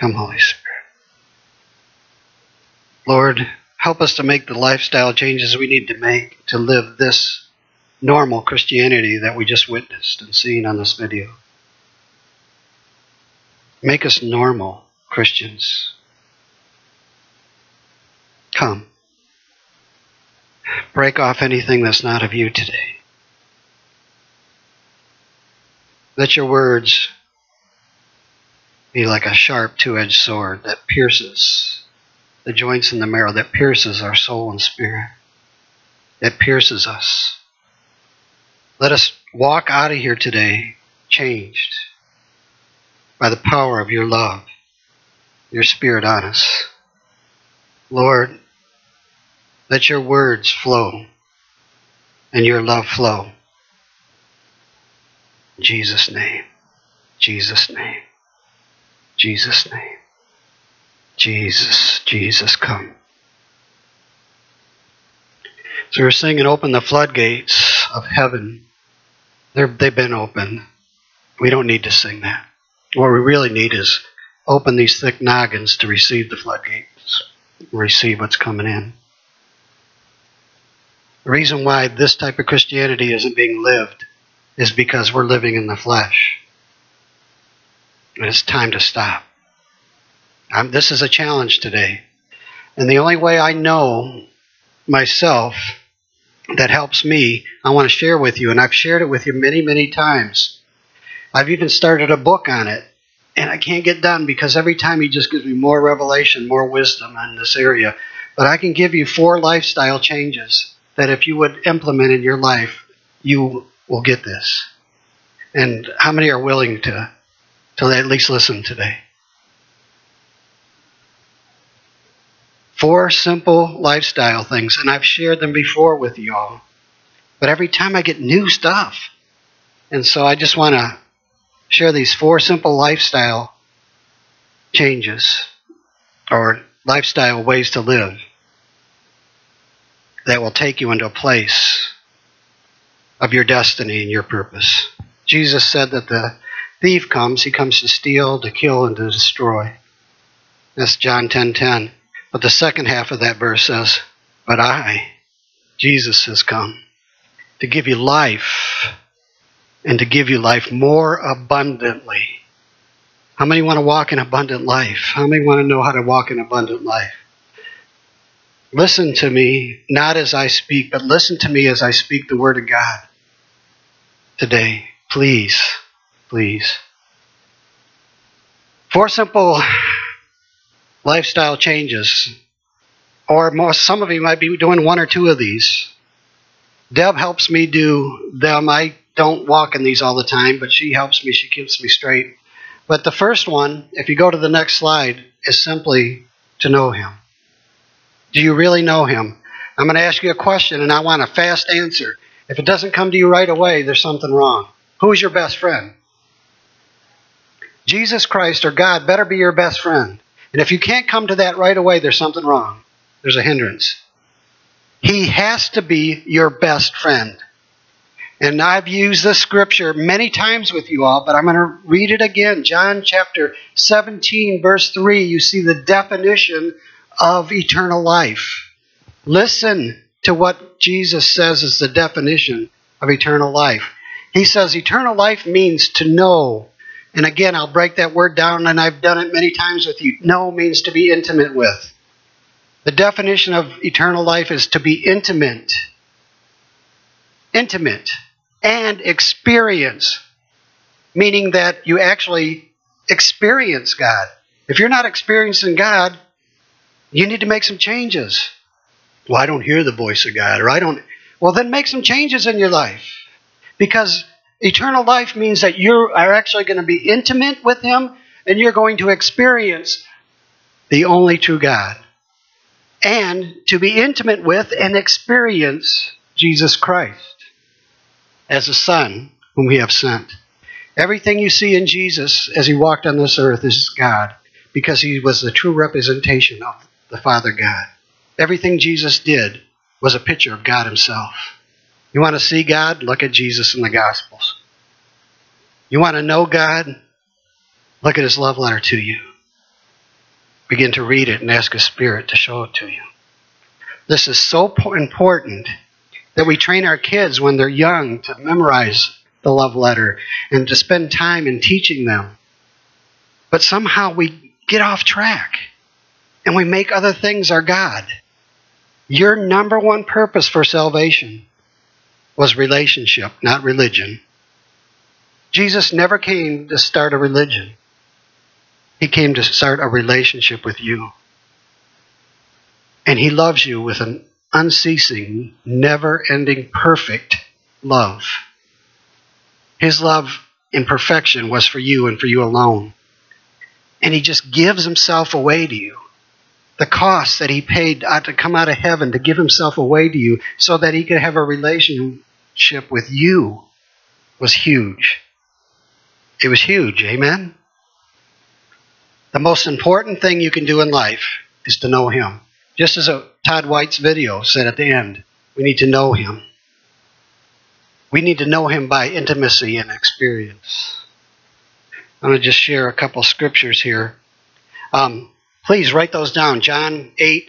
Come, Holy Spirit. Lord, help us to make the lifestyle changes we need to make to live this normal Christianity that we just witnessed and seen on this video. Make us normal Christians. Come. Break off anything that's not of you today. Let your words be like a sharp two edged sword that pierces the joints and the marrow, that pierces our soul and spirit, that pierces us. Let us walk out of here today changed by the power of your love, your spirit on us. Lord, let your words flow and your love flow. In Jesus' name. Jesus' name. Jesus' name. Jesus, Jesus, come. So we're singing, Open the floodgates of heaven. They're, they've been open. We don't need to sing that. What we really need is open these thick noggins to receive the floodgates, receive what's coming in. The reason why this type of Christianity isn't being lived is because we're living in the flesh. And it's time to stop. I'm, this is a challenge today. And the only way I know myself that helps me, I want to share with you. And I've shared it with you many, many times. I've even started a book on it. And I can't get done because every time he just gives me more revelation, more wisdom in this area. But I can give you four lifestyle changes that if you would implement in your life, you will get this. And how many are willing to, to at least listen today? Four simple lifestyle things, and I've shared them before with you all. But every time I get new stuff. And so I just want to share these four simple lifestyle changes or lifestyle ways to live that will take you into a place of your destiny and your purpose. Jesus said that the thief comes, he comes to steal, to kill, and to destroy. That's John 10:10. 10, 10. But the second half of that verse says, But I, Jesus, has come to give you life and to give you life more abundantly. How many want to walk in abundant life? How many want to know how to walk in abundant life? Listen to me, not as I speak, but listen to me as I speak the Word of God today. Please, please. Four simple lifestyle changes, or most, some of you might be doing one or two of these. Deb helps me do them. I don't walk in these all the time, but she helps me. She keeps me straight. But the first one, if you go to the next slide, is simply to know Him. Do you really know Him? I'm going to ask you a question, and I want a fast answer. If it doesn't come to you right away, there's something wrong. Who is your best friend? Jesus Christ or God better be your best friend. And if you can't come to that right away, there's something wrong. There's a hindrance. He has to be your best friend. And I've used this scripture many times with you all, but I'm going to read it again. John chapter 17, verse 3, you see the definition of eternal life. Listen to what Jesus says is the definition of eternal life. He says eternal life means to know and again, I'll break that word down, and I've done it many times with you. Know means to be intimate with. The definition of eternal life is to be intimate. Intimate. And experience. Meaning that you actually experience God. If you're not experiencing God, you need to make some changes. Well, I don't hear the voice of God, or I don't. Well, then make some changes in your life. Because Eternal life means that you are actually going to be intimate with Him and you're going to experience the only true God. And to be intimate with and experience Jesus Christ as a Son whom we have sent. Everything you see in Jesus as He walked on this earth is God because He was the true representation of the Father God. Everything Jesus did was a picture of God Himself. You want to see God? Look at Jesus in the Gospels. You want to know God? Look at his love letter to you. begin to read it and ask His Spirit to show it to you. This is so important that we train our kids when they're young to memorize the love letter and to spend time in teaching them. But somehow we get off track and we make other things our God. Your number one purpose for salvation was relationship, not religion. Jesus never came to start a religion. He came to start a relationship with you. And he loves you with an unceasing, never ending, perfect love. His love in perfection was for you and for you alone. And he just gives himself away to you. The cost that he paid to come out of heaven to give himself away to you so that he could have a relationship with you was huge. It was huge. Amen? The most important thing you can do in life is to know him. Just as a, Todd White's video said at the end, we need to know him. We need to know him by intimacy and experience. I'm going to just share a couple scriptures here. Um, please write those down. John 8,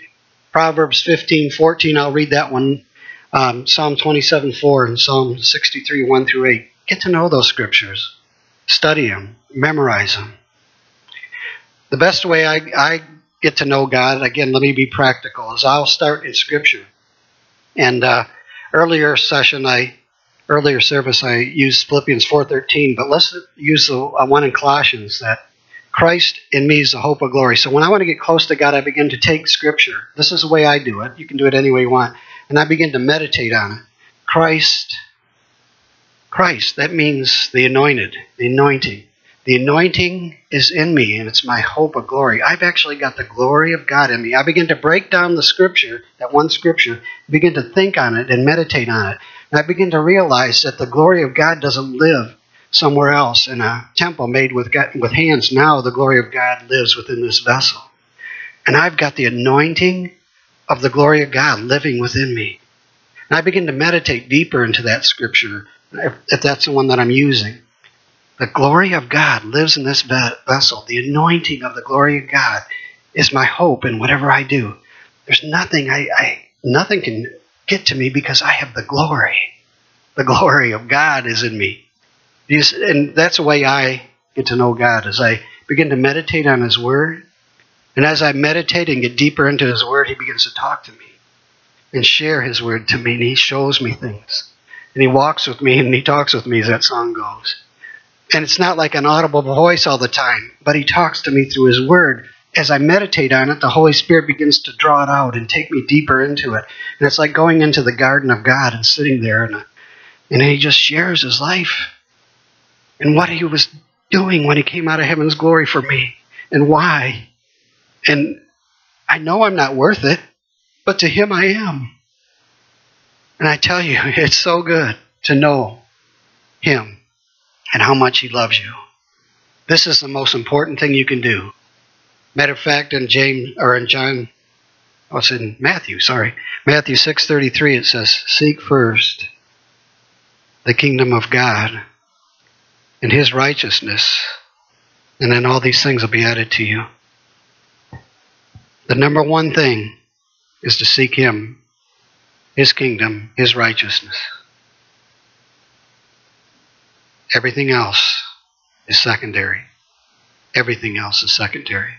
Proverbs 15, 14. I'll read that one. Um, Psalm 27, 4 and Psalm 63, 1 through 8. Get to know those scriptures. Study them. Memorize them. The best way I, I get to know God, again, let me be practical, is I'll start in Scripture. And uh, earlier session, I earlier service, I used Philippians 4.13, but let's use the uh, one in Colossians that Christ in me is the hope of glory. So when I want to get close to God, I begin to take Scripture. This is the way I do it. You can do it any way you want. And I begin to meditate on it. Christ, Christ, that means the anointed, the anointing. The anointing is in me, and it's my hope of glory. I've actually got the glory of God in me. I begin to break down the scripture, that one scripture, begin to think on it and meditate on it. And I begin to realize that the glory of God doesn't live somewhere else in a temple made with, God, with hands. Now the glory of God lives within this vessel. And I've got the anointing of the glory of God living within me. And I begin to meditate deeper into that scripture, if, that's the one that I'm using. The glory of God lives in this vessel. The anointing of the glory of God is my hope in whatever I do. There's nothing I, I nothing can get to me because I have the glory. The glory of God is in me. And that's the way I get to know God as I begin to meditate on His Word. And as I meditate and get deeper into His Word, He begins to talk to me and share His Word to me. And He shows me things. And He walks with me and He talks with me as that song goes. And it's not like an audible voice all the time, but He talks to me through His Word. As I meditate on it, the Holy Spirit begins to draw it out and take me deeper into it. And it's like going into the garden of God and sitting there, and, and He just shares His life and what He was doing when He came out of heaven's glory for me and why. And I know I'm not worth it, but to Him I am. And I tell you, it's so good to know Him and how much He loves you. This is the most important thing you can do. Matter of fact, in James or in John, oh, it's in Matthew. Sorry, Matthew six thirty three. It says, "Seek first the kingdom of God and His righteousness, and then all these things will be added to you." The number one thing is to seek Him, His kingdom, His righteousness. Everything else is secondary. Everything else is secondary,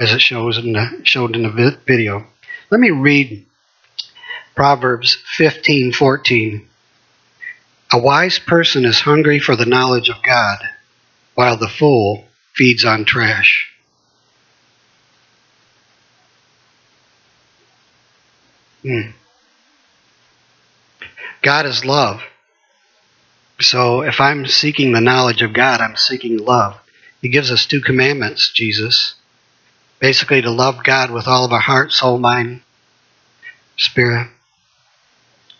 as it shows in the, showed in the video. Let me read Proverbs 15:14. A wise person is hungry for the knowledge of God, while the fool feeds on trash. Hmm. God is love. So if I'm seeking the knowledge of God, I'm seeking love. He gives us two commandments, Jesus. Basically, to love God with all of our heart, soul, mind, spirit.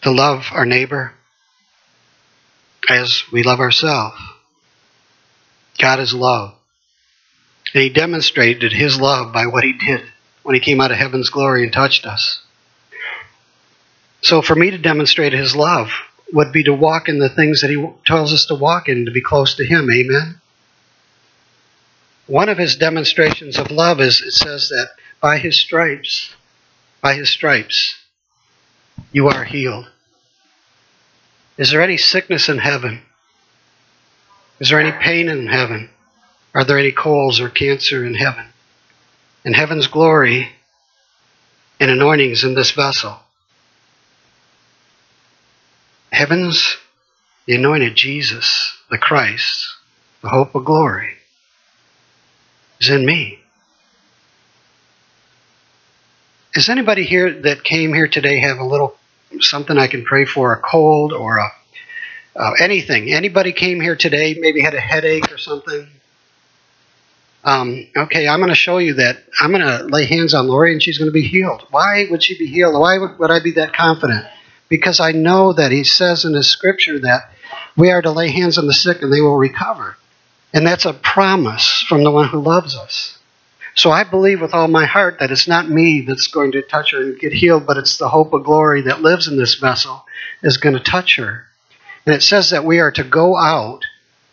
To love our neighbor as we love ourselves. God is love. And He demonstrated His love by what He did when He came out of heaven's glory and touched us. So for me to demonstrate His love, would be to walk in the things that He tells us to walk in, to be close to Him. Amen? One of his demonstrations of love is it says that by his stripes, by his stripes, you are healed. Is there any sickness in heaven? Is there any pain in heaven? Are there any colds or cancer in heaven? In heaven's glory and anointings in this vessel. Heaven's the anointed Jesus, the Christ, the hope of glory, is in me. Is anybody here that came here today have a little something I can pray for, a cold or a uh, anything? Anybody came here today, maybe had a headache or something? Um, okay, I'm going to show you that. I'm going to lay hands on Lori and she's going to be healed. Why would she be healed? Why would, would I be that confident? Because I know that he says in his scripture that we are to lay hands on the sick and they will recover. And that's a promise from the one who loves us. So I believe with all my heart that it's not me that's going to touch her and get healed, but it's the hope of glory that lives in this vessel is going to touch her. And it says that we are to go out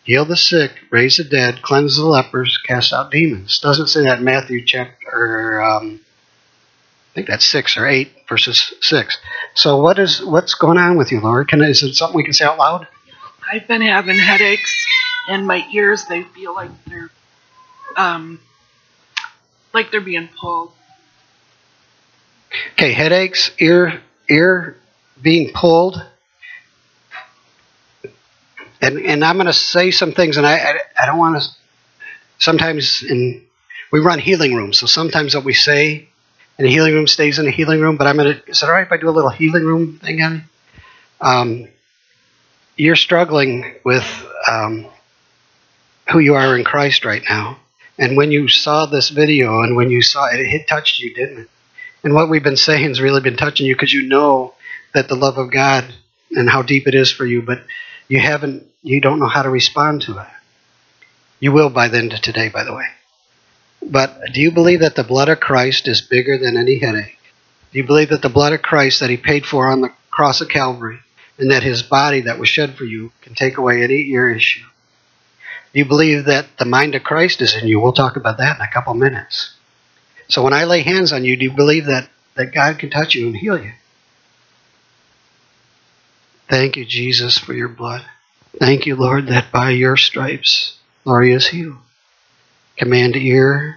heal the sick, raise the dead, cleanse the lepers, cast out demons. Doesn't say that in Matthew chapter, um, I think that's six or eight verses six. So what is what's going on with you, Laura? Can is it something we can say out loud? I've been having headaches, and my ears they feel like they're, um, like they're being pulled. Okay, headaches, ear ear being pulled and and I'm going to say some things, and I I, I don't want to. Sometimes in we run healing rooms, so sometimes what we say in a healing room stays in a healing room. But I'm to. Is it all right if I do a little healing room thing on? Um, you're struggling with um, who you are in Christ right now, and when you saw this video and when you saw it, it touched you, didn't it? And what we've been saying has really been touching you because you know that the love of God and how deep it is for you, but you haven't you don't know how to respond to it. You will by then to today, by the way. But do you believe that the blood of Christ is bigger than any headache? Do you believe that the blood of Christ that he paid for on the cross of Calvary and that his body that was shed for you can take away any ear issue? Do you believe that the mind of Christ is in you? We'll talk about that in a couple minutes. So when I lay hands on you, do you believe that, that God can touch you and heal you? Thank you, Jesus, for your blood. Thank you, Lord, that by your stripes, Lori is healed. Command ear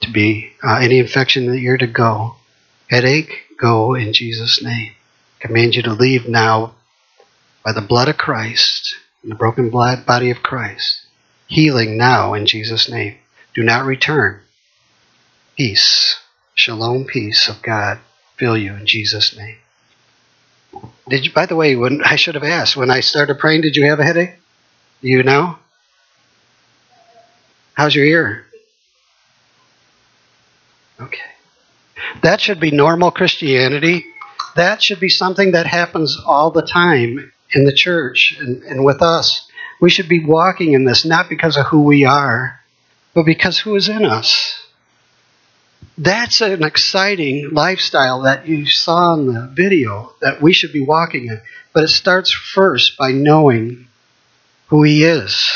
to be, uh, any infection in the ear to go. Headache, go in Jesus' name. Command you to leave now by the blood of Christ and the broken blood body of Christ. Healing now in Jesus' name. Do not return. Peace, shalom, peace of God fill you in Jesus' name. Did you? By the way, when I should have asked when I started praying, did you have a headache? Do you know? How's your ear? Okay. That should be normal Christianity. That should be something that happens all the time in the church and, and with us. We should be walking in this not because of who we are, but because who is in us. That's an exciting lifestyle that you saw in the video that we should be walking in. But it starts first by knowing who He is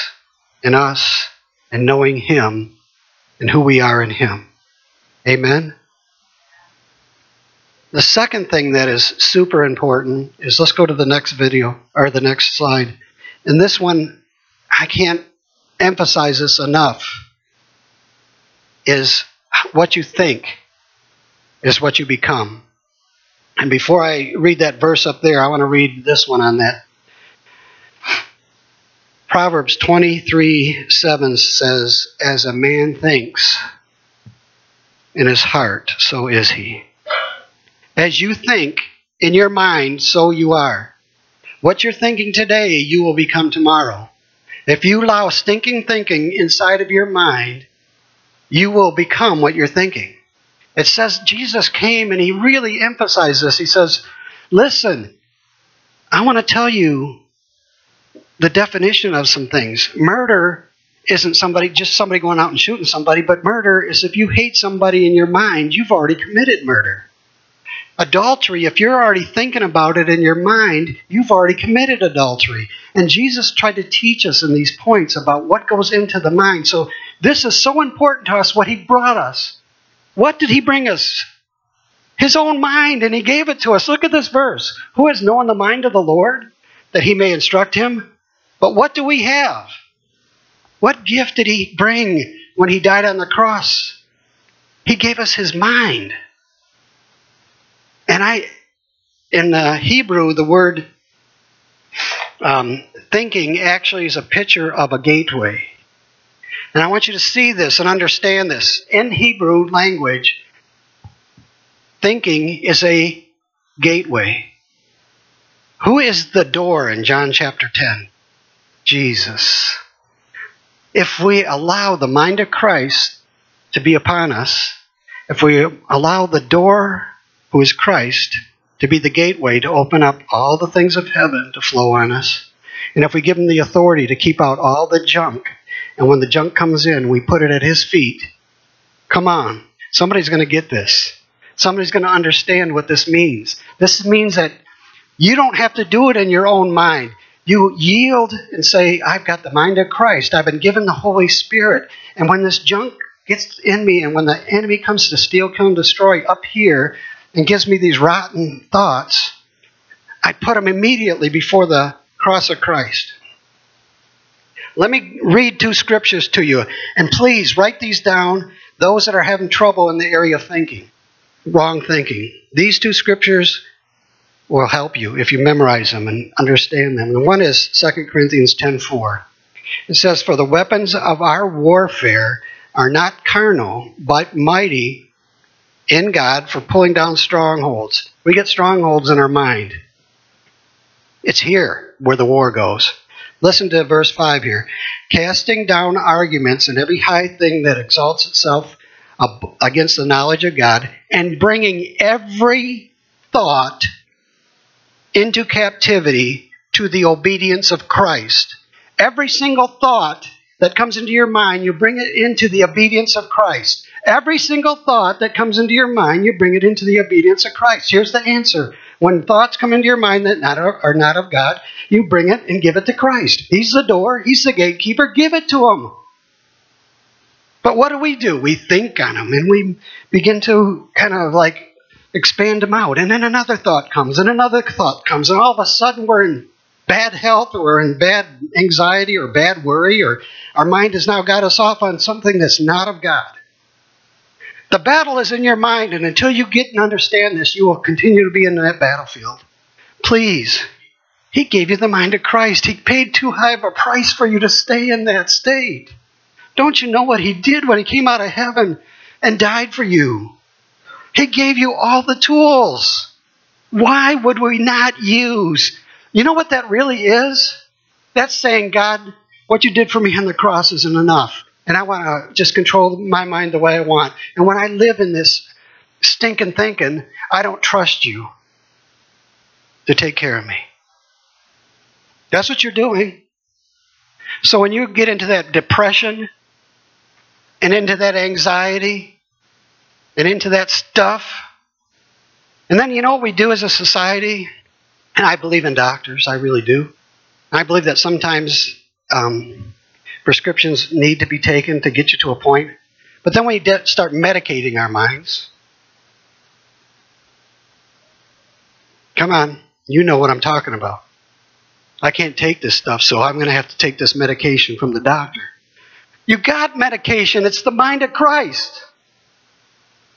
in us and knowing Him and who we are in Him. Amen? The second thing that is super important is let's go to the next video or the next slide. And this one, I can't emphasize this enough, is what you think is what you become. And before I read that verse up there, I want to read this one on that. Proverbs 23 7 says, As a man thinks in his heart, so is he. As you think in your mind, so you are. What you're thinking today, you will become tomorrow. If you allow stinking thinking inside of your mind, you will become what you're thinking. It says Jesus came and he really emphasized this. He says, Listen, I want to tell you the definition of some things. Murder isn't somebody just somebody going out and shooting somebody, but murder is if you hate somebody in your mind, you've already committed murder. Adultery, if you're already thinking about it in your mind, you've already committed adultery. And Jesus tried to teach us in these points about what goes into the mind. So This is so important to us, what he brought us. What did he bring us? His own mind, and he gave it to us. Look at this verse. Who has known the mind of the Lord that he may instruct him? But what do we have? What gift did he bring when he died on the cross? He gave us his mind. And I, in the Hebrew, the word um, thinking actually is a picture of a gateway. And I want you to see this and understand this. In Hebrew language, thinking is a gateway. Who is the door in John chapter 10? Jesus. If we allow the mind of Christ to be upon us, if we allow the door, who is Christ, to be the gateway to open up all the things of heaven to flow on us, and if we give him the authority to keep out all the junk, and when the junk comes in, we put it at his feet, come on, somebody's going to get this. Somebody's going to understand what this means. This means that you don't have to do it in your own mind. You yield and say, I've got the mind of Christ. I've been given the Holy Spirit. And when this junk gets in me, and when the enemy comes to steal, kill, and destroy up here and gives me these rotten thoughts, I put them immediately before the cross of Christ. Let me read two scriptures to you. And please write these down, those that are having trouble in the area of thinking wrong thinking. These two scriptures will help you if you memorize them and understand them. And one is 2 Corinthians 10:4. It says, "For the weapons of our warfare are not carnal, but mighty in God for pulling down strongholds." We get strongholds in our mind. It's here where the war goes. Listen to verse 5 here. Casting down arguments and every high thing that exalts itself against the knowledge of God and bringing every thought into captivity to the obedience of Christ. Every single thought that comes into your mind, you bring it into the obedience of Christ. Every single thought that comes into your mind, you bring it into the obedience of Christ. Here's the answer. When thoughts come into your mind that not are not of God, you bring it and give it to Christ. He's the door, He's the gatekeeper. Give it to Him. But what do we do? We think on them and we begin to kind of like expand them out. And then another thought comes, and another thought comes, and all of a sudden we're in bad health or in bad anxiety or bad worry, or our mind has now got us off on something that's not of God. The battle is in your mind, and until you get and understand this, you will continue to be in that battlefield. Please, He gave you the mind of Christ. He paid too high of a price for you to stay in that state. Don't you know what he did when he came out of heaven and died for you? He gave you all the tools. Why would we not use? You know what that really is? That's saying, God, what you did for me on the cross isn't enough. And I want to just control my mind the way I want. And when I live in this stinking thinking, I don't trust you to take care of me. That's what you're doing. So when you get into that depression, and into that anxiety and into that stuff. And then you know what we do as a society? And I believe in doctors, I really do. I believe that sometimes um, prescriptions need to be taken to get you to a point. But then we de- start medicating our minds. Come on, you know what I'm talking about. I can't take this stuff, so I'm going to have to take this medication from the doctor. You got medication. It's the mind of Christ.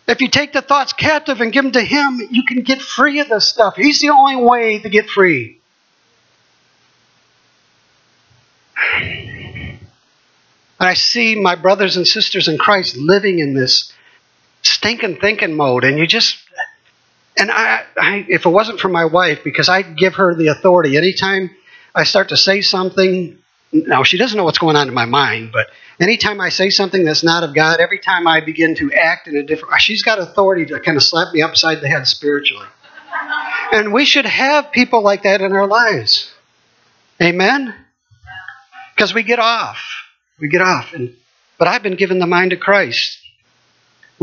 If you take the thoughts captive and give them to Him, you can get free of this stuff. He's the only way to get free. And I see my brothers and sisters in Christ living in this stinking thinking mode, and you just and I, I if it wasn't for my wife, because I give her the authority anytime I start to say something. Now she doesn't know what's going on in my mind, but Anytime I say something that's not of God, every time I begin to act in a different uh, she's got authority to kind of slap me upside the head spiritually. And we should have people like that in our lives. Amen? Because we get off. We get off. And but I've been given the mind of Christ.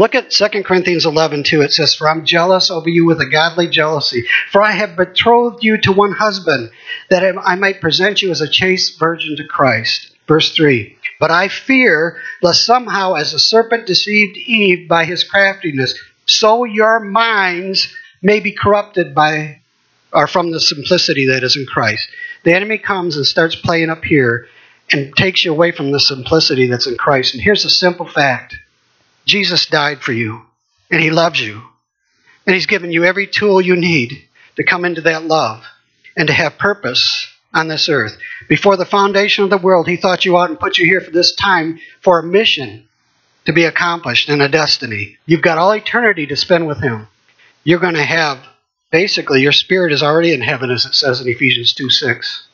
Look at 2 Corinthians 11, 2. It says, For I'm jealous over you with a godly jealousy. For I have betrothed you to one husband, that I might present you as a chaste virgin to Christ. Verse 3 But I fear lest somehow, as the serpent deceived Eve by his craftiness, so your minds may be corrupted by or from the simplicity that is in Christ. The enemy comes and starts playing up here and takes you away from the simplicity that's in Christ. And here's a simple fact Jesus died for you, and he loves you. And he's given you every tool you need to come into that love and to have purpose on this earth. Before the foundation of the world, he thought you out and put you here for this time for a mission to be accomplished and a destiny. You've got all eternity to spend with him. You're going to have, basically, your spirit is already in heaven, as it says in Ephesians 2 6.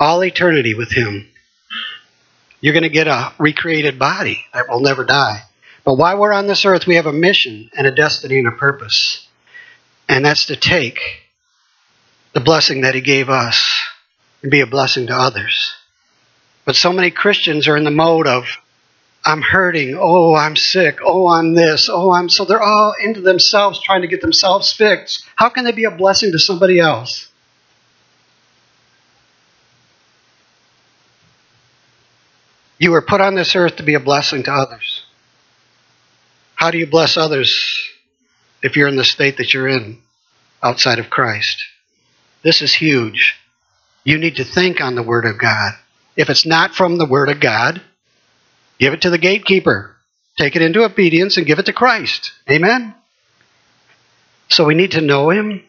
All eternity with him. You're going to get a recreated body that will never die. But while we're on this earth, we have a mission and a destiny and a purpose. And that's to take the blessing that He gave us and be a blessing to others. But so many Christians are in the mode of, I'm hurting, oh, I'm sick, oh, I'm this, oh, I'm so they're all into themselves trying to get themselves fixed. How can they be a blessing to somebody else? You were put on this earth to be a blessing to others. How do you bless others if you're in the state that you're in outside of Christ? This is huge. You need to think on the Word of God. If it's not from the Word of God, give it to the gatekeeper. Take it into obedience and give it to Christ. Amen? So we need to know Him.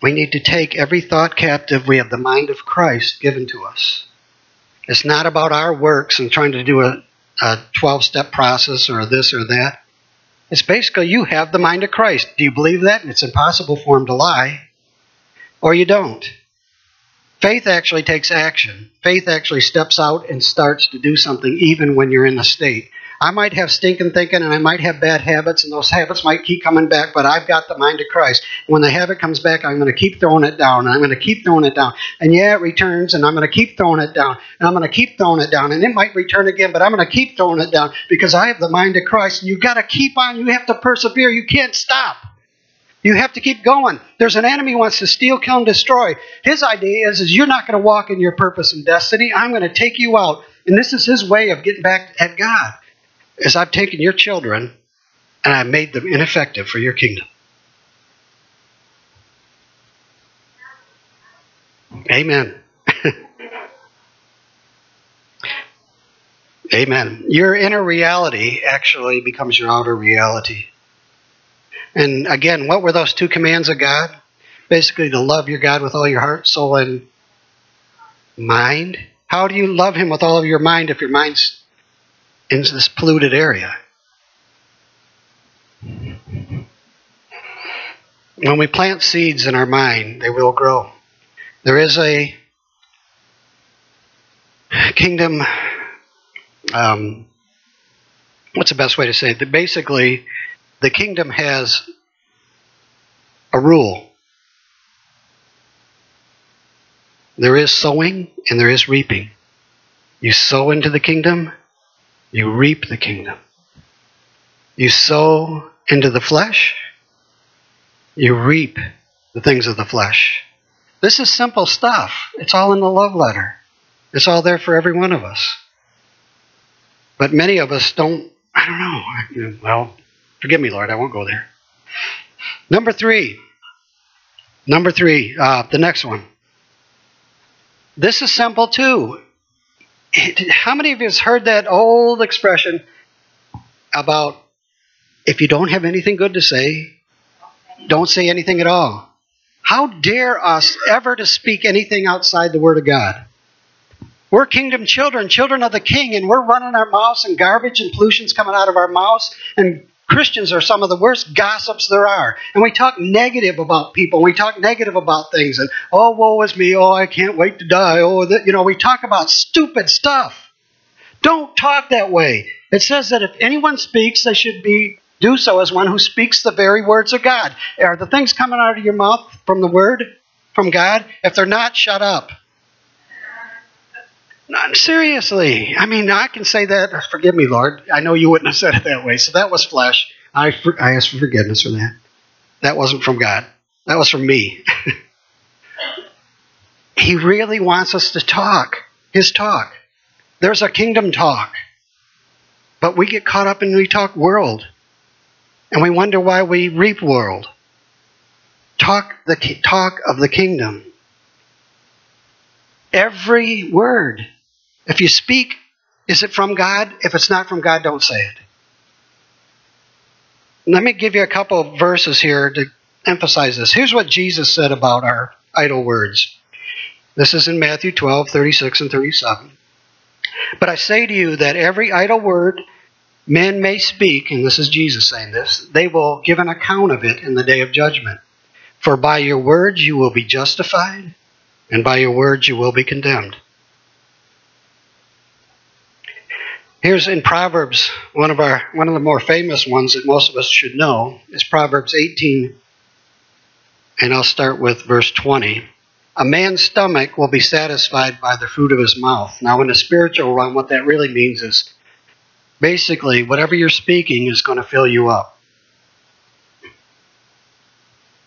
We need to take every thought captive. We have the mind of Christ given to us. It's not about our works and trying to do a, a 12 step process or this or that. It's basically you have the mind of Christ. Do you believe that? And it's impossible for him to lie. Or you don't. Faith actually takes action. Faith actually steps out and starts to do something even when you're in a state. I might have stinking thinking and I might have bad habits, and those habits might keep coming back, but I've got the mind of Christ. When the habit comes back, I'm going to keep throwing it down, and I'm going to keep throwing it down. And yeah, it returns, and I'm going to keep throwing it down, and I'm going to keep throwing it down, and it might return again, but I'm going to keep throwing it down because I have the mind of Christ. And you've got to keep on, you have to persevere, you can't stop. You have to keep going. There's an enemy who wants to steal, kill, and destroy. His idea is, is you're not going to walk in your purpose and destiny. I'm going to take you out. And this is his way of getting back at God is I've taken your children and I've made them ineffective for your kingdom. Amen. Amen. Your inner reality actually becomes your outer reality. And again, what were those two commands of God? Basically, to love your God with all your heart, soul, and mind. How do you love Him with all of your mind if your mind's into this polluted area. When we plant seeds in our mind, they will grow. There is a kingdom. Um, what's the best way to say it? Basically, the kingdom has a rule. There is sowing and there is reaping. You sow into the kingdom, you reap the kingdom. You sow into the flesh, you reap the things of the flesh. This is simple stuff. It's all in the love letter. It's all there for every one of us. But many of us don't, I don't know. Well, forgive me, Lord, I won't go there. Number three. Number three, uh, the next one. This is simple too how many of you has heard that old expression about if you don't have anything good to say, don't say anything at all? How dare us ever to speak anything outside the Word of God? We're kingdom children, children of the King, and we're running our mouths and garbage and pollution's coming out of our mouths, and Christians are some of the worst gossips there are. And we talk negative about people. We talk negative about things. And, oh, woe is me. Oh, I can't wait to die. Oh, that, you know, we talk about stupid stuff. Don't talk that way. It says that if anyone speaks, they should be do so as one who speaks the very words of God. Are the things coming out of your mouth from the word from God? If they're not, shut up. Seriously. I mean, I can say that. Forgive me, Lord. I know you wouldn't have said it that way. So that was flesh. I, I asked for forgiveness for that. That wasn't from God. That was from me. he really wants us to talk. His talk. There's a kingdom talk. But we get caught up and we talk world. And we wonder why we reap world. Talk the talk of the kingdom. Every word. If you speak, is it from God? If it's not from God, don't say it. Let me give you a couple of verses here to emphasize this. Here's what Jesus said about our idle words. This is in Matthew 12, 36 and 37. But I say to you that every idle word men may speak, and this is Jesus saying this, they will give an account of it in the day of judgment. For by your words you will be justified, and by your words you will be condemned. Here's in Proverbs, one of our one of the more famous ones that most of us should know is Proverbs 18, and I'll start with verse 20. A man's stomach will be satisfied by the fruit of his mouth. Now, in the spiritual realm, what that really means is basically whatever you're speaking is going to fill you up.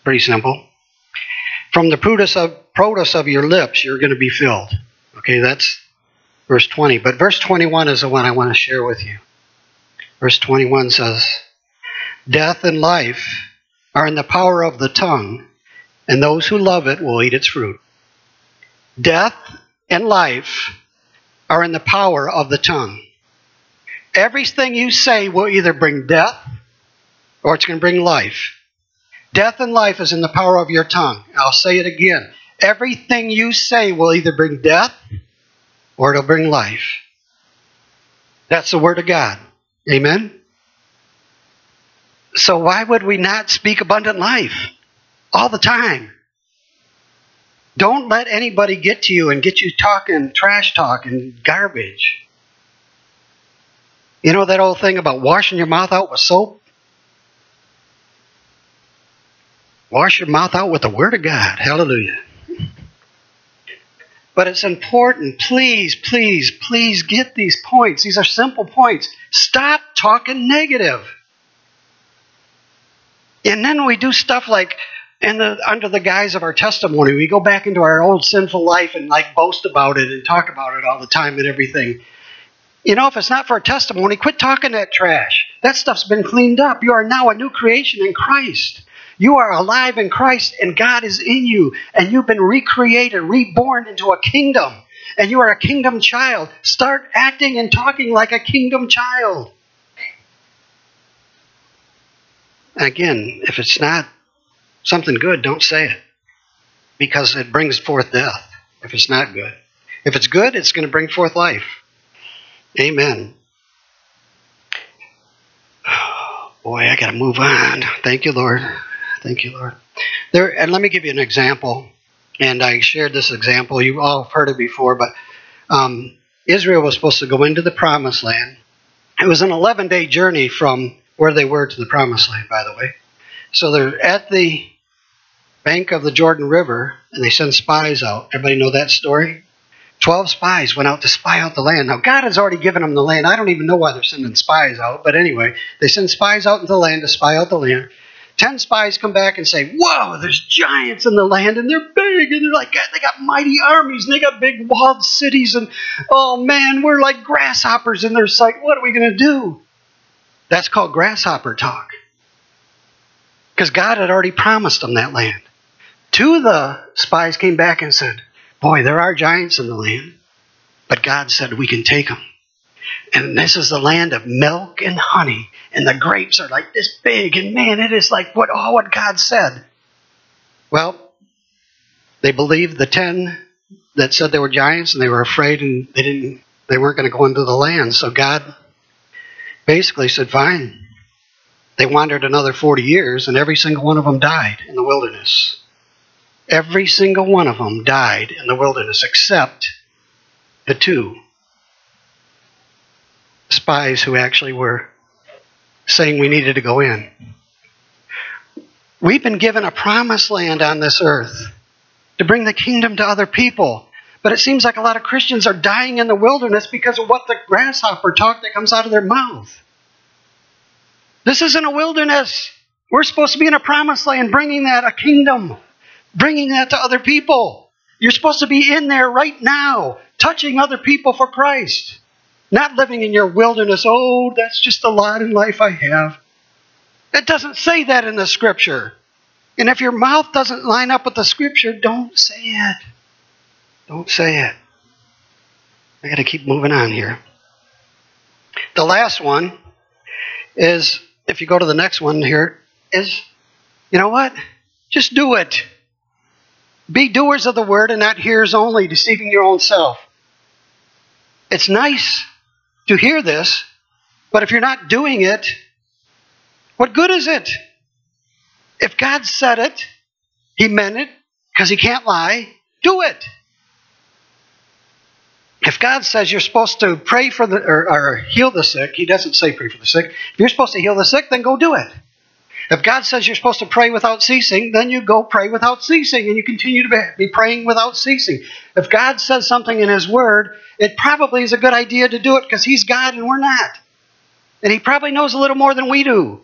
Pretty simple. From the produce of, produce of your lips, you're going to be filled. Okay, that's verse 20. But verse 21 is the one I want to share with you. Verse 21 says, Death and life are in the power of the tongue, and those who love it will eat its fruit. Death and life are in the power of the tongue. Everything you say will either bring death or it's going to bring life. Death and life is in the power of your tongue. I'll say it again. Everything you say will either bring death or it'll bring life. That's the Word of God. Amen? So, why would we not speak abundant life all the time? Don't let anybody get to you and get you talking trash talk and garbage. You know that old thing about washing your mouth out with soap? Wash your mouth out with the Word of God. Hallelujah. But it's important. Please, please, please get these points. These are simple points. Stop talking negative. And then we do stuff like, under the guise of our testimony, we go back into our old sinful life and like boast about it and talk about it all the time and everything. You know, if it's not for a testimony, quit talking that trash. That stuff's been cleaned up. You are now a new creation in Christ. You are alive in Christ, and God is in you, and you've been recreated, reborn into a kingdom, and you are a kingdom child. Start acting and talking like a kingdom child. Again, if it's not something good, don't say it because it brings forth death if it's not good. If it's good, it's going to bring forth life. Amen. boy, I got to move on. Thank you, Lord. Thank you, Lord. There, and let me give you an example. And I shared this example. You all have heard it before, but um, Israel was supposed to go into the Promised Land. It was an 11 day journey from where they were to the Promised Land, by the way. So they're at the bank of the Jordan River, and they send spies out. Everybody know that story? Twelve spies went out to spy out the land. Now, God has already given them the land. I don't even know why they're sending spies out, but anyway, they send spies out into the land to spy out the land. Ten spies come back and say, Whoa, there's giants in the land, and they're big, and they're like, they got mighty armies, and they got big walled cities, and oh man, we're like grasshoppers in their sight. What are we going to do? That's called grasshopper talk. Because God had already promised them that land. Two of the spies came back and said, Boy, there are giants in the land, but God said we can take them. And this is the land of milk and honey, and the grapes are like this big, and man, it is like what all what God said. Well, they believed the ten that said they were giants, and they were afraid, and they didn't. They weren't going to go into the land. So God basically said, "Fine." They wandered another forty years, and every single one of them died in the wilderness. Every single one of them died in the wilderness except the two spies who actually were saying we needed to go in. We've been given a promised land on this earth to bring the kingdom to other people. But it seems like a lot of Christians are dying in the wilderness because of what the grasshopper talk that comes out of their mouth. This isn't a wilderness. We're supposed to be in a promised land, bringing that a kingdom bringing that to other people. You're supposed to be in there right now, touching other people for Christ. Not living in your wilderness, oh, that's just a lot in life I have. It doesn't say that in the scripture. And if your mouth doesn't line up with the scripture, don't say it. Don't say it. I got to keep moving on here. The last one is if you go to the next one here is you know what? Just do it. Be doers of the word and not hearers only, deceiving your own self. It's nice to hear this, but if you're not doing it, what good is it? If God said it, He meant it, because He can't lie, do it. If God says you're supposed to pray for the or, or, heal the sick, He doesn't say pray for the sick. If you're supposed to heal the sick, then go do it. If God says you're supposed to pray without ceasing, then you go pray without ceasing and you continue to be praying without ceasing. If God says something in His Word, it probably is a good idea to do it because He's God and we're not. And He probably knows a little more than we do.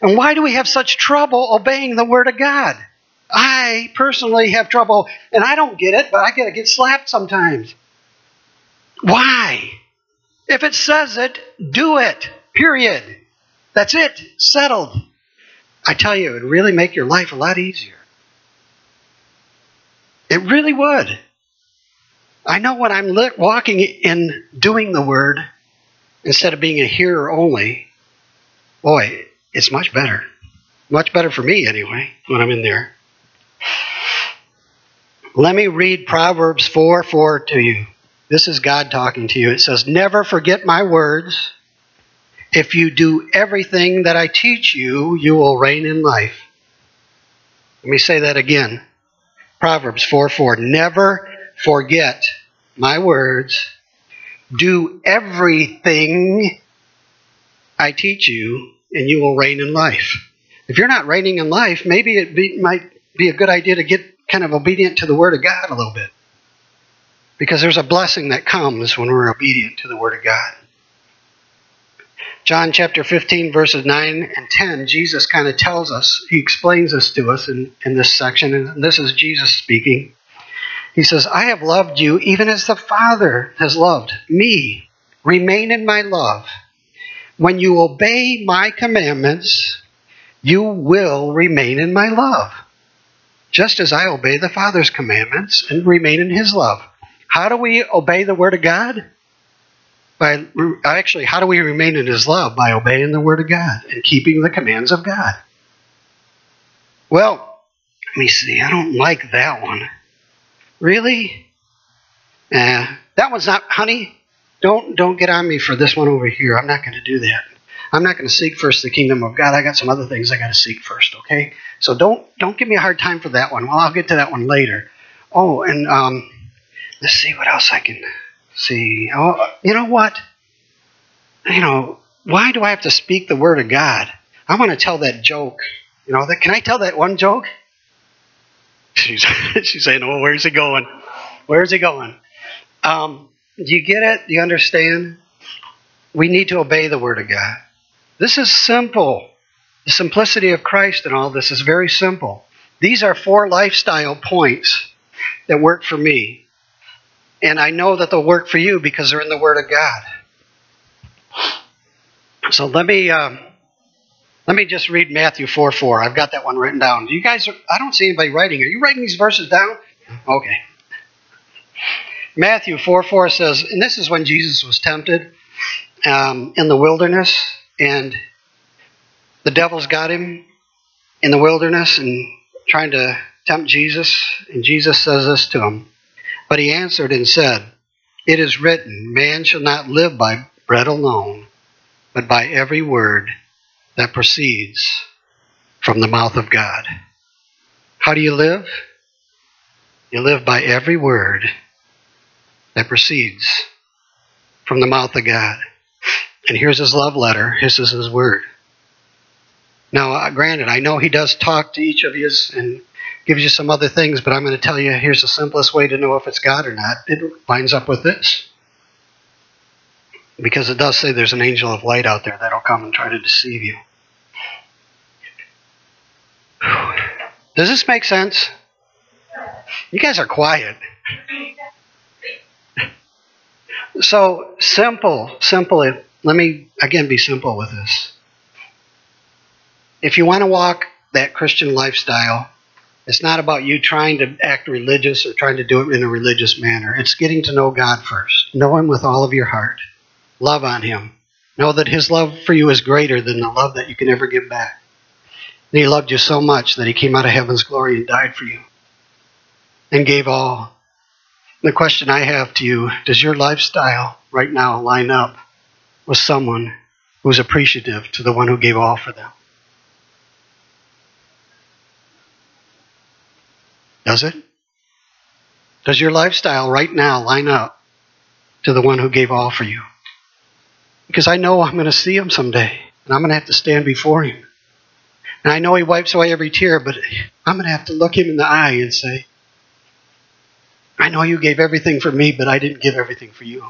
And why do we have such trouble obeying the Word of God? I personally have trouble, and I don't get it, but I gotta get slapped sometimes. Why? If it says it, do it. Period. That's it. Settled. I tell you, it would really make your life a lot easier. It really would. I know when I'm walking in doing the word instead of being a hearer only, boy, it's much better. Much better for me, anyway, when I'm in there. Let me read Proverbs 4 4 to you. This is God talking to you. It says, Never forget my words. If you do everything that I teach you, you will reign in life. Let me say that again. Proverbs 4 4. Never forget my words. Do everything I teach you, and you will reign in life. If you're not reigning in life, maybe it be, might be a good idea to get kind of obedient to the Word of God a little bit. Because there's a blessing that comes when we're obedient to the Word of God. John chapter 15, verses 9 and 10, Jesus kind of tells us, he explains this to us in, in this section, and this is Jesus speaking. He says, I have loved you even as the Father has loved me. Remain in my love. When you obey my commandments, you will remain in my love, just as I obey the Father's commandments and remain in his love. How do we obey the Word of God? By actually, how do we remain in His love? By obeying the Word of God and keeping the commands of God. Well, let me see. I don't like that one. Really? Uh, that one's not, honey. Don't don't get on me for this one over here. I'm not going to do that. I'm not going to seek first the kingdom of God. I got some other things I got to seek first. Okay. So don't don't give me a hard time for that one. Well, I'll get to that one later. Oh, and um, Let's see what else I can see. Oh, you know what? You know, why do I have to speak the word of God? I want to tell that joke. You know, that, can I tell that one joke? She's, she's saying, well, where's he going? Where's he going? Um, do you get it? Do you understand? We need to obey the word of God. This is simple. The simplicity of Christ and all this is very simple. These are four lifestyle points that work for me. And I know that they'll work for you because they're in the Word of God. So let me um, let me just read Matthew 4 4. I've got that one written down. You guys, are, I don't see anybody writing. Are you writing these verses down? Okay. Matthew 4 4 says, and this is when Jesus was tempted um, in the wilderness, and the devils got him in the wilderness and trying to tempt Jesus. And Jesus says this to him but he answered and said, It is written, Man shall not live by bread alone, but by every word that proceeds from the mouth of God. How do you live? You live by every word that proceeds from the mouth of God. And here's his love letter. This is his word. Now, uh, granted, I know he does talk to each of you and gives you some other things, but I'm going to tell you here's the simplest way to know if it's God or not. It lines up with this. Because it does say there's an angel of light out there that'll come and try to deceive you. Does this make sense? You guys are quiet. So simple, simple. Let me again be simple with this. If you want to walk that Christian lifestyle, it's not about you trying to act religious or trying to do it in a religious manner. It's getting to know God first. Know Him with all of your heart. Love on Him. Know that His love for you is greater than the love that you can ever give back. And He loved you so much that He came out of heaven's glory and died for you and gave all. The question I have to you does your lifestyle right now line up with someone who's appreciative to the one who gave all for them? Does it? Does your lifestyle right now line up to the one who gave all for you? Because I know I'm going to see him someday, and I'm going to have to stand before him. And I know he wipes away every tear, but I'm going to have to look him in the eye and say, I know you gave everything for me, but I didn't give everything for you.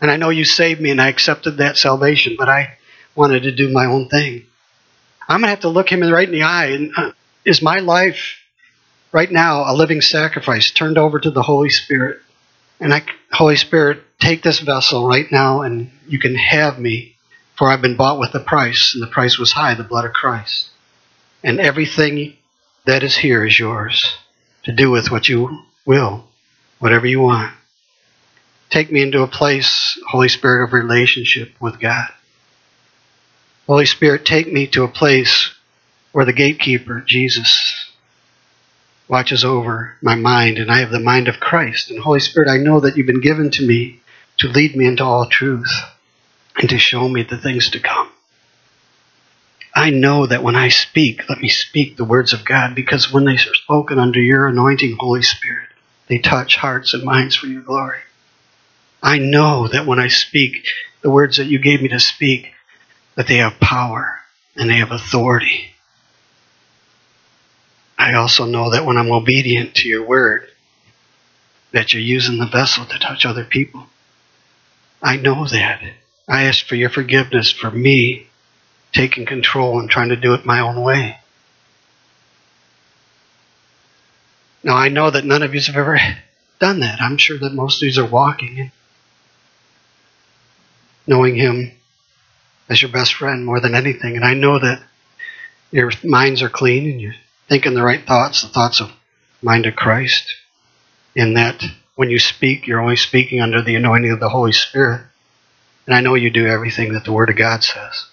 And I know you saved me and I accepted that salvation, but I wanted to do my own thing. I'm going to have to look him right in the eye. And uh, is my life right now a living sacrifice turned over to the Holy Spirit? And I, Holy Spirit, take this vessel right now and you can have me, for I've been bought with a price, and the price was high, the blood of Christ. And everything that is here is yours to do with what you will whatever you want. Take me into a place, Holy Spirit, of relationship with God. Holy Spirit, take me to a place where the gatekeeper, Jesus, watches over my mind and I have the mind of Christ. And Holy Spirit, I know that you've been given to me to lead me into all truth and to show me the things to come. I know that when I speak, let me speak the words of God because when they are spoken under your anointing, Holy Spirit, they touch hearts and minds for your glory. I know that when I speak the words that you gave me to speak, that they have power and they have authority. I also know that when I'm obedient to your word, that you're using the vessel to touch other people. I know that. I ask for your forgiveness for me taking control and trying to do it my own way. Now, I know that none of you have ever done that. I'm sure that most of you are walking and knowing Him as your best friend more than anything. And I know that your minds are clean and you're thinking the right thoughts, the thoughts of mind of Christ. In that when you speak, you're only speaking under the anointing of the Holy Spirit. And I know you do everything that the Word of God says.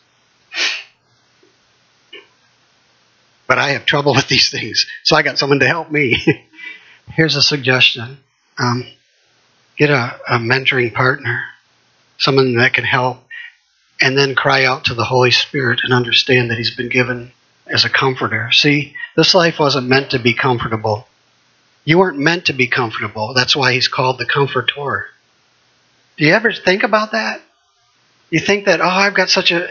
but I have trouble with these things. So I got someone to help me. Here's a suggestion um, get a, a mentoring partner, someone that can help, and then cry out to the Holy Spirit and understand that He's been given as a comforter. See, this life wasn't meant to be comfortable. You weren't meant to be comfortable. That's why He's called the Comforter. Do you ever think about that? You think that, oh, I've got such a.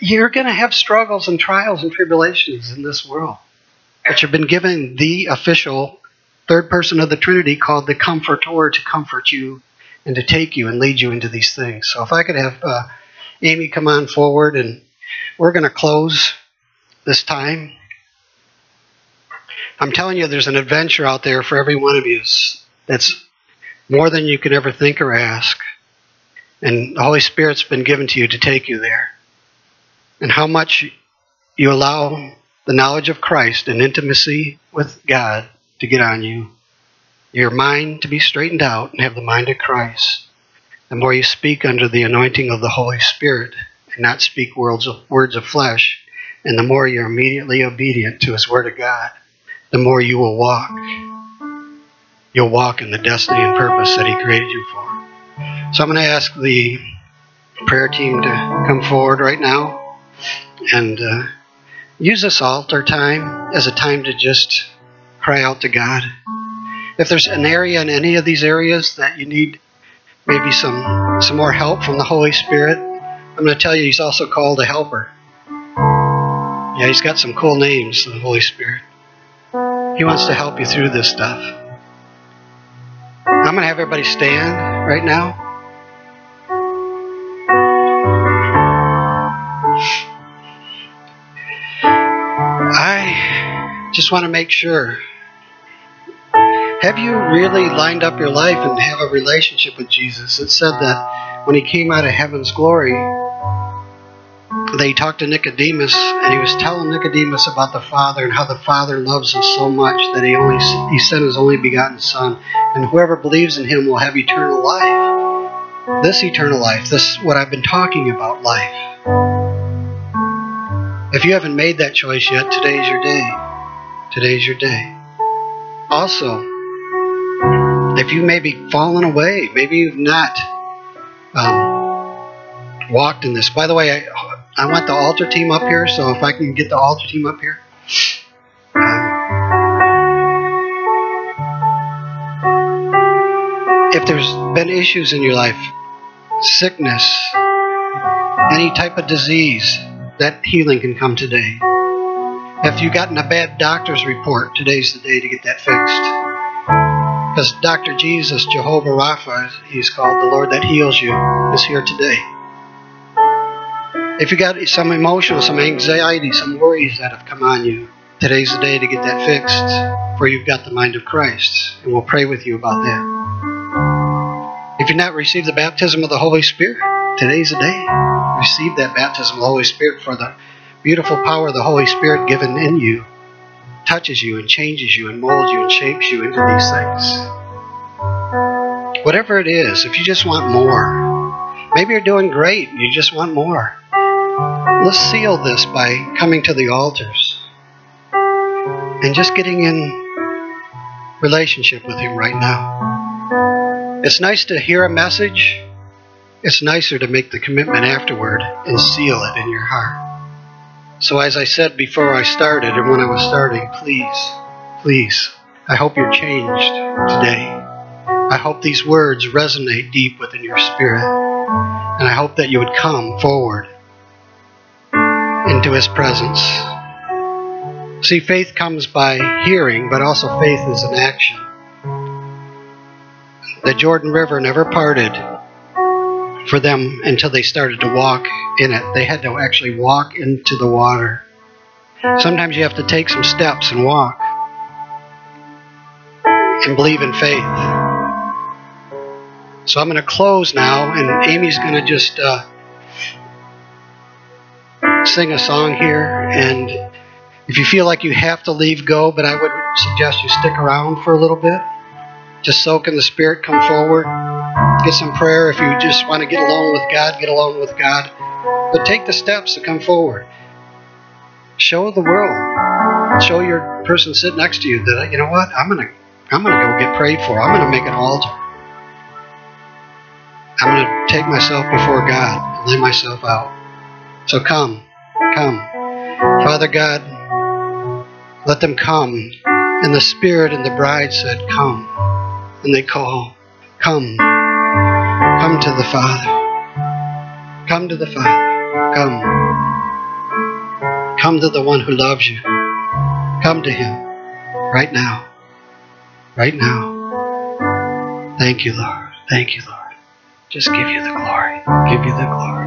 You're going to have struggles and trials and tribulations in this world. But you've been given the official third person of the Trinity called the Comforter to comfort you and to take you and lead you into these things. So if I could have uh, Amy come on forward and we're going to close this time. I'm telling you, there's an adventure out there for every one of you that's more than you could ever think or ask. And the Holy Spirit's been given to you to take you there. And how much you allow the knowledge of Christ and intimacy with God to get on you, your mind to be straightened out and have the mind of Christ, the more you speak under the anointing of the Holy Spirit and not speak words of, words of flesh, and the more you're immediately obedient to His Word of God, the more you will walk. You'll walk in the destiny and purpose that He created you for. So I'm going to ask the prayer team to come forward right now and uh, use this altar time as a time to just cry out to God. If there's an area in any of these areas that you need maybe some some more help from the Holy Spirit, I'm going to tell you He's also called a helper. Yeah, He's got some cool names, the Holy Spirit. He wants to help you through this stuff. I'm going to have everybody stand right now. I just want to make sure Have you really lined up your life and have a relationship with Jesus? It said that when he came out of heaven's glory, they talked to Nicodemus, and he was telling Nicodemus about the Father and how the Father loves us so much that he only he sent his only begotten Son, and whoever believes in him will have eternal life. This eternal life, this what I've been talking about, life. If you haven't made that choice yet, today's your day. Today's your day. Also, if you maybe fallen away, maybe you've not um, walked in this. By the way, I, I want the altar team up here, so if I can get the altar team up here. If there's been issues in your life, sickness, any type of disease, that healing can come today. If you've gotten a bad doctor's report, today's the day to get that fixed. Because Dr. Jesus, Jehovah Rapha, he's called the Lord that heals you, is here today. If you got some emotional, some anxiety, some worries that have come on you, today's the day to get that fixed, for you've got the mind of Christ. And we'll pray with you about that. If you've not received the baptism of the Holy Spirit, today's the day. Receive that baptism of the Holy Spirit for the beautiful power of the Holy Spirit given in you touches you and changes you and molds you and shapes you into these things. Whatever it is, if you just want more, maybe you're doing great you just want more. Let's seal this by coming to the altars and just getting in relationship with Him right now. It's nice to hear a message. It's nicer to make the commitment afterward and seal it in your heart. So, as I said before I started, and when I was starting, please, please, I hope you're changed today. I hope these words resonate deep within your spirit. And I hope that you would come forward into His presence. See, faith comes by hearing, but also faith is an action. The Jordan River never parted for them until they started to walk in it. They had to actually walk into the water. Sometimes you have to take some steps and walk and believe in faith. So I'm going to close now, and Amy's going to just uh, sing a song here. And if you feel like you have to leave, go, but I would suggest you stick around for a little bit. Just soak in the Spirit, come forward, get some prayer. If you just want to get alone with God, get alone with God. But take the steps to come forward. Show the world. Show your person sitting next to you that you know what? I'm gonna I'm gonna go get prayed for. I'm gonna make an altar. I'm gonna take myself before God and lay myself out. So come, come. Father God, let them come. And the Spirit and the bride said, Come. And they call, Come. Come to the Father. Come to the Father. Come. Come to the one who loves you. Come to him right now. Right now. Thank you, Lord. Thank you, Lord. Just give you the glory. Give you the glory.